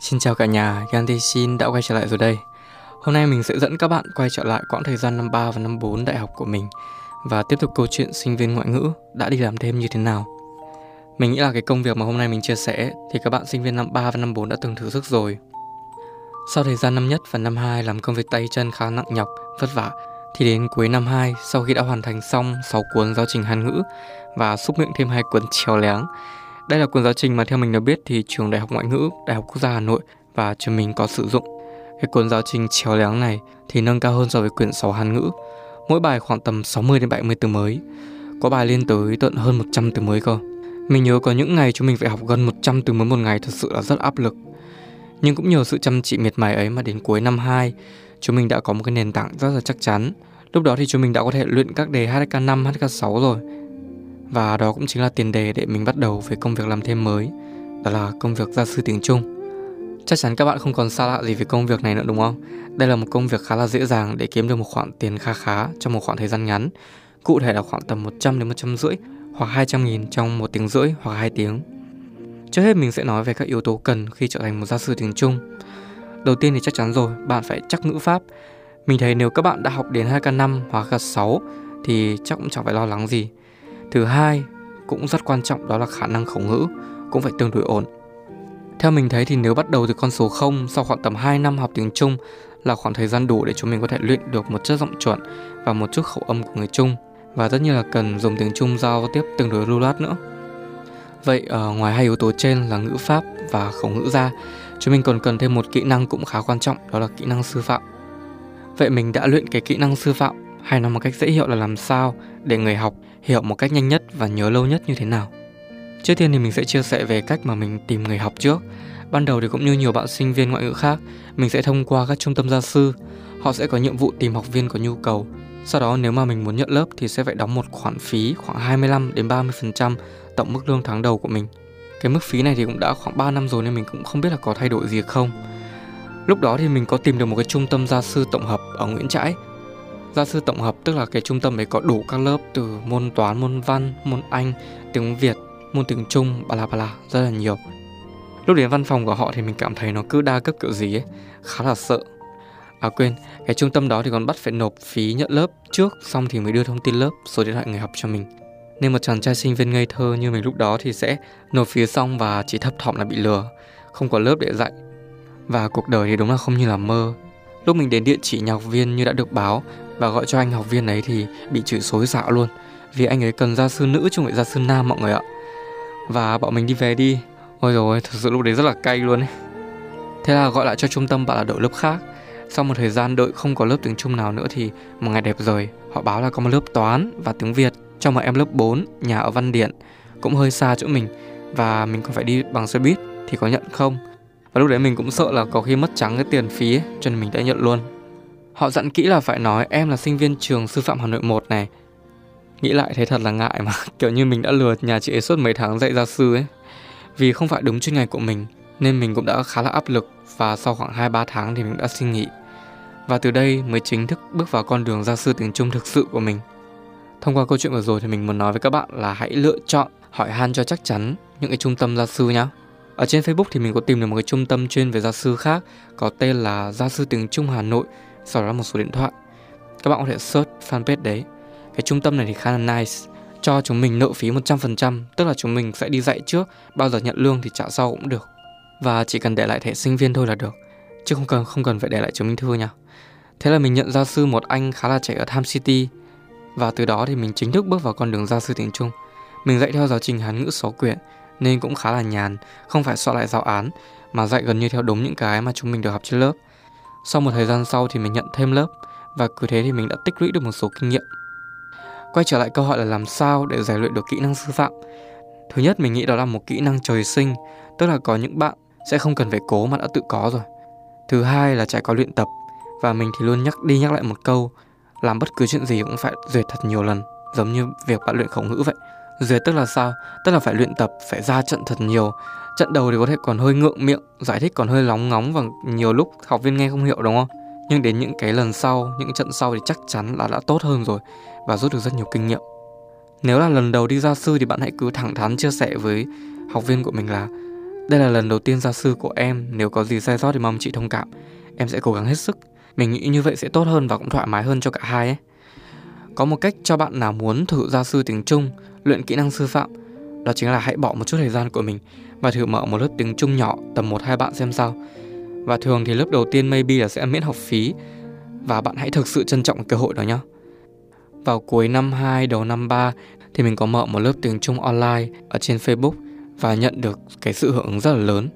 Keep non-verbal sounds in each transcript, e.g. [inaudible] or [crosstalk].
Xin chào cả nhà, Gandhi Shin đã quay trở lại rồi đây. Hôm nay mình sẽ dẫn các bạn quay trở lại quãng thời gian năm 3 và năm 4 đại học của mình và tiếp tục câu chuyện sinh viên ngoại ngữ đã đi làm thêm như thế nào. Mình nghĩ là cái công việc mà hôm nay mình chia sẻ thì các bạn sinh viên năm 3 và năm 4 đã từng thử sức rồi. Sau thời gian năm nhất và năm 2 làm công việc tay chân khá nặng nhọc, vất vả thì đến cuối năm 2 sau khi đã hoàn thành xong 6 cuốn giáo trình Hàn ngữ và xúc miệng thêm hai cuốn trèo léng đây là cuốn giáo trình mà theo mình được biết thì trường Đại học Ngoại ngữ, Đại học Quốc gia Hà Nội và trường mình có sử dụng. Cái cuốn giáo trình chéo léng này thì nâng cao hơn so với quyển 6 Hàn ngữ. Mỗi bài khoảng tầm 60 đến 70 từ mới. Có bài lên tới tận hơn 100 từ mới cơ. Mình nhớ có những ngày chúng mình phải học gần 100 từ mới một ngày thật sự là rất áp lực. Nhưng cũng nhờ sự chăm chỉ miệt mài ấy mà đến cuối năm 2, chúng mình đã có một cái nền tảng rất là chắc chắn. Lúc đó thì chúng mình đã có thể luyện các đề HK5, HK6 rồi và đó cũng chính là tiền đề để mình bắt đầu với công việc làm thêm mới, đó là công việc gia sư tiếng Trung. Chắc chắn các bạn không còn xa lạ gì với công việc này nữa đúng không? Đây là một công việc khá là dễ dàng để kiếm được một khoản tiền kha khá trong một khoảng thời gian ngắn. Cụ thể là khoảng tầm 100 đến 150 hoặc 200 nghìn trong một tiếng rưỡi hoặc hai tiếng. Trước hết mình sẽ nói về các yếu tố cần khi trở thành một gia sư tiếng Trung. Đầu tiên thì chắc chắn rồi, bạn phải chắc ngữ pháp. Mình thấy nếu các bạn đã học đến 2K5 hoặc K6 thì chắc cũng chẳng phải lo lắng gì Thứ hai, cũng rất quan trọng đó là khả năng khẩu ngữ cũng phải tương đối ổn. Theo mình thấy thì nếu bắt đầu từ con số 0 sau khoảng tầm 2 năm học tiếng Trung là khoảng thời gian đủ để chúng mình có thể luyện được một chất giọng chuẩn và một chút khẩu âm của người Trung và tất nhiên là cần dùng tiếng Trung giao tiếp tương đối lưu loát nữa. Vậy uh, ngoài hai yếu tố trên là ngữ pháp và khẩu ngữ ra, chúng mình còn cần thêm một kỹ năng cũng khá quan trọng đó là kỹ năng sư phạm. Vậy mình đã luyện cái kỹ năng sư phạm hay nói một cách dễ hiểu là làm sao để người học hiểu một cách nhanh nhất và nhớ lâu nhất như thế nào. Trước tiên thì mình sẽ chia sẻ về cách mà mình tìm người học trước. Ban đầu thì cũng như nhiều bạn sinh viên ngoại ngữ khác, mình sẽ thông qua các trung tâm gia sư. Họ sẽ có nhiệm vụ tìm học viên có nhu cầu. Sau đó nếu mà mình muốn nhận lớp thì sẽ phải đóng một khoản phí khoảng 25 đến 30% tổng mức lương tháng đầu của mình. Cái mức phí này thì cũng đã khoảng 3 năm rồi nên mình cũng không biết là có thay đổi gì không. Lúc đó thì mình có tìm được một cái trung tâm gia sư tổng hợp ở Nguyễn Trãi Gia sư tổng hợp tức là cái trung tâm ấy có đủ các lớp từ môn toán, môn văn, môn Anh, tiếng Việt, môn tiếng Trung, bà la bà la, rất là nhiều. Lúc đến văn phòng của họ thì mình cảm thấy nó cứ đa cấp kiểu gì ấy, khá là sợ. À quên, cái trung tâm đó thì còn bắt phải nộp phí nhận lớp trước xong thì mới đưa thông tin lớp, số điện thoại người học cho mình. Nên một chàng trai sinh viên ngây thơ như mình lúc đó thì sẽ nộp phí xong và chỉ thấp thỏm là bị lừa, không có lớp để dạy. Và cuộc đời thì đúng là không như là mơ. Lúc mình đến địa chỉ nhà học viên như đã được báo và gọi cho anh học viên ấy thì bị chửi xối xạo luôn. Vì anh ấy cần gia sư nữ chứ không phải gia sư nam mọi người ạ. Và bọn mình đi về đi. Ôi rồi thật sự lúc đấy rất là cay luôn ấy. Thế là gọi lại cho trung tâm bảo là đổi lớp khác. Sau một thời gian đợi không có lớp tiếng Trung nào nữa thì một ngày đẹp rồi họ báo là có một lớp toán và tiếng Việt cho một em lớp 4 nhà ở Văn Điện. Cũng hơi xa chỗ mình và mình còn phải đi bằng xe buýt thì có nhận không? Và lúc đấy mình cũng sợ là có khi mất trắng cái tiền phí ấy, cho nên mình đã nhận luôn Họ dặn kỹ là phải nói em là sinh viên trường sư phạm Hà Nội 1 này. Nghĩ lại thấy thật là ngại mà, [laughs] kiểu như mình đã lừa nhà chị ấy suốt mấy tháng dạy gia sư ấy. Vì không phải đúng chuyên ngành của mình, nên mình cũng đã khá là áp lực và sau khoảng 2-3 tháng thì mình đã xin nghỉ. Và từ đây mới chính thức bước vào con đường gia sư tiếng Trung thực sự của mình. Thông qua câu chuyện vừa rồi thì mình muốn nói với các bạn là hãy lựa chọn hỏi han cho chắc chắn những cái trung tâm gia sư nhá. Ở trên Facebook thì mình có tìm được một cái trung tâm chuyên về gia sư khác, có tên là Gia sư tiếng Trung Hà Nội, sau đó một số điện thoại. Các bạn có thể search fanpage đấy. Cái trung tâm này thì khá là nice, cho chúng mình nợ phí 100% tức là chúng mình sẽ đi dạy trước, bao giờ nhận lương thì trả sau cũng được. Và chỉ cần để lại thẻ sinh viên thôi là được, chứ không cần không cần phải để lại chứng minh thư nha. Thế là mình nhận gia sư một anh khá là trẻ ở Tham City, và từ đó thì mình chính thức bước vào con đường gia sư tiếng Trung. Mình dạy theo giáo trình Hán ngữ 6 quyển nên cũng khá là nhàn không phải soạn lại giáo án mà dạy gần như theo đúng những cái mà chúng mình được học trên lớp sau một thời gian sau thì mình nhận thêm lớp và cứ thế thì mình đã tích lũy được một số kinh nghiệm. Quay trở lại câu hỏi là làm sao để rèn luyện được kỹ năng sư phạm. Thứ nhất mình nghĩ đó là một kỹ năng trời sinh, tức là có những bạn sẽ không cần phải cố mà đã tự có rồi. Thứ hai là trải qua luyện tập và mình thì luôn nhắc đi nhắc lại một câu làm bất cứ chuyện gì cũng phải duyệt thật nhiều lần giống như việc bạn luyện khẩu ngữ vậy duyệt tức là sao tức là phải luyện tập phải ra trận thật nhiều Trận đầu thì có thể còn hơi ngượng miệng, giải thích còn hơi lóng ngóng và nhiều lúc học viên nghe không hiểu đúng không? Nhưng đến những cái lần sau, những trận sau thì chắc chắn là đã tốt hơn rồi và rút được rất nhiều kinh nghiệm. Nếu là lần đầu đi gia sư thì bạn hãy cứ thẳng thắn chia sẻ với học viên của mình là Đây là lần đầu tiên gia sư của em, nếu có gì sai sót thì mong chị thông cảm. Em sẽ cố gắng hết sức. Mình nghĩ như vậy sẽ tốt hơn và cũng thoải mái hơn cho cả hai ấy. Có một cách cho bạn nào muốn thử gia sư tiếng Trung, luyện kỹ năng sư phạm, đó chính là hãy bỏ một chút thời gian của mình và thử mở một lớp tiếng Trung nhỏ tầm 1 2 bạn xem sao. Và thường thì lớp đầu tiên maybe là sẽ miễn học phí và bạn hãy thực sự trân trọng cơ hội đó nhé. Vào cuối năm 2 đầu năm 3 thì mình có mở một lớp tiếng Trung online ở trên Facebook và nhận được cái sự hưởng ứng rất là lớn.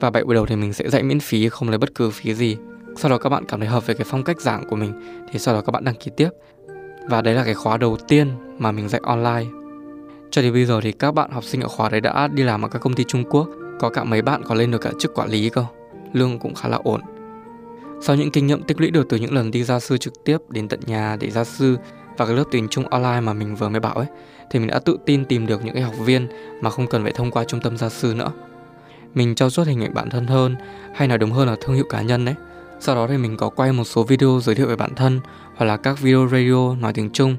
Và bảy buổi đầu thì mình sẽ dạy miễn phí không lấy bất cứ phí gì. Sau đó các bạn cảm thấy hợp với cái phong cách giảng của mình thì sau đó các bạn đăng ký tiếp. Và đấy là cái khóa đầu tiên mà mình dạy online. Cho đến bây giờ thì các bạn học sinh ở khóa đấy đã đi làm ở các công ty Trung Quốc, có cả mấy bạn có lên được cả chức quản lý cơ. Lương cũng khá là ổn. Sau những kinh nghiệm tích lũy được từ những lần đi gia sư trực tiếp đến tận nhà để gia sư và cái lớp tiếng Trung online mà mình vừa mới bảo ấy thì mình đã tự tin tìm được những cái học viên mà không cần phải thông qua trung tâm gia sư nữa. Mình trau chuốt hình ảnh bản thân hơn hay nói đúng hơn là thương hiệu cá nhân đấy. Sau đó thì mình có quay một số video giới thiệu về bản thân hoặc là các video radio nói tiếng Trung.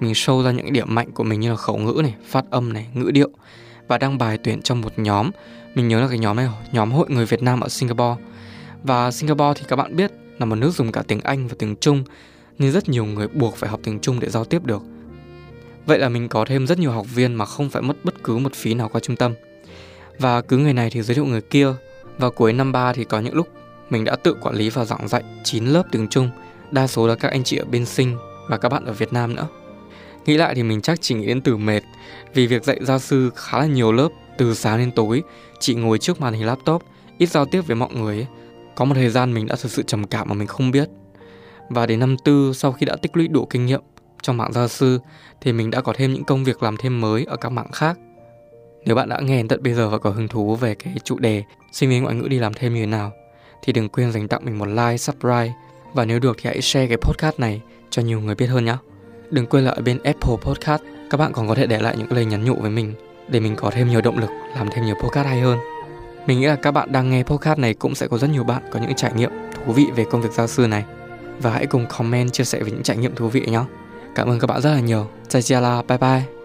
Mình show ra những điểm mạnh của mình như là khẩu ngữ này, phát âm này, ngữ điệu và đăng bài tuyển trong một nhóm. Mình nhớ là cái nhóm này nhóm hội người Việt Nam ở Singapore. Và Singapore thì các bạn biết là một nước dùng cả tiếng Anh và tiếng Trung nên rất nhiều người buộc phải học tiếng Trung để giao tiếp được. Vậy là mình có thêm rất nhiều học viên mà không phải mất bất cứ một phí nào qua trung tâm. Và cứ người này thì giới thiệu người kia. Và cuối năm 3 thì có những lúc mình đã tự quản lý và giảng dạy 9 lớp tiếng Trung, đa số là các anh chị ở bên Sinh và các bạn ở Việt Nam nữa. Nghĩ lại thì mình chắc chỉ nghĩ đến từ mệt, vì việc dạy gia sư khá là nhiều lớp từ sáng đến tối, chị ngồi trước màn hình laptop, ít giao tiếp với mọi người ấy. Có một thời gian mình đã thực sự trầm cảm mà mình không biết. Và đến năm tư sau khi đã tích lũy đủ kinh nghiệm trong mạng gia sư thì mình đã có thêm những công việc làm thêm mới ở các mạng khác. Nếu bạn đã nghe tận bây giờ và có hứng thú về cái chủ đề sinh viên ngoại ngữ đi làm thêm như thế nào thì đừng quên dành tặng mình một like, subscribe và nếu được thì hãy share cái podcast này cho nhiều người biết hơn nhé. Đừng quên là ở bên Apple Podcast các bạn còn có thể để lại những lời nhắn nhủ với mình để mình có thêm nhiều động lực làm thêm nhiều podcast hay hơn. Mình nghĩ là các bạn đang nghe podcast này cũng sẽ có rất nhiều bạn có những trải nghiệm thú vị về công việc giáo sư này và hãy cùng comment chia sẻ về những trải nghiệm thú vị nhé. Cảm ơn các bạn rất là nhiều. Chào chia bye bye.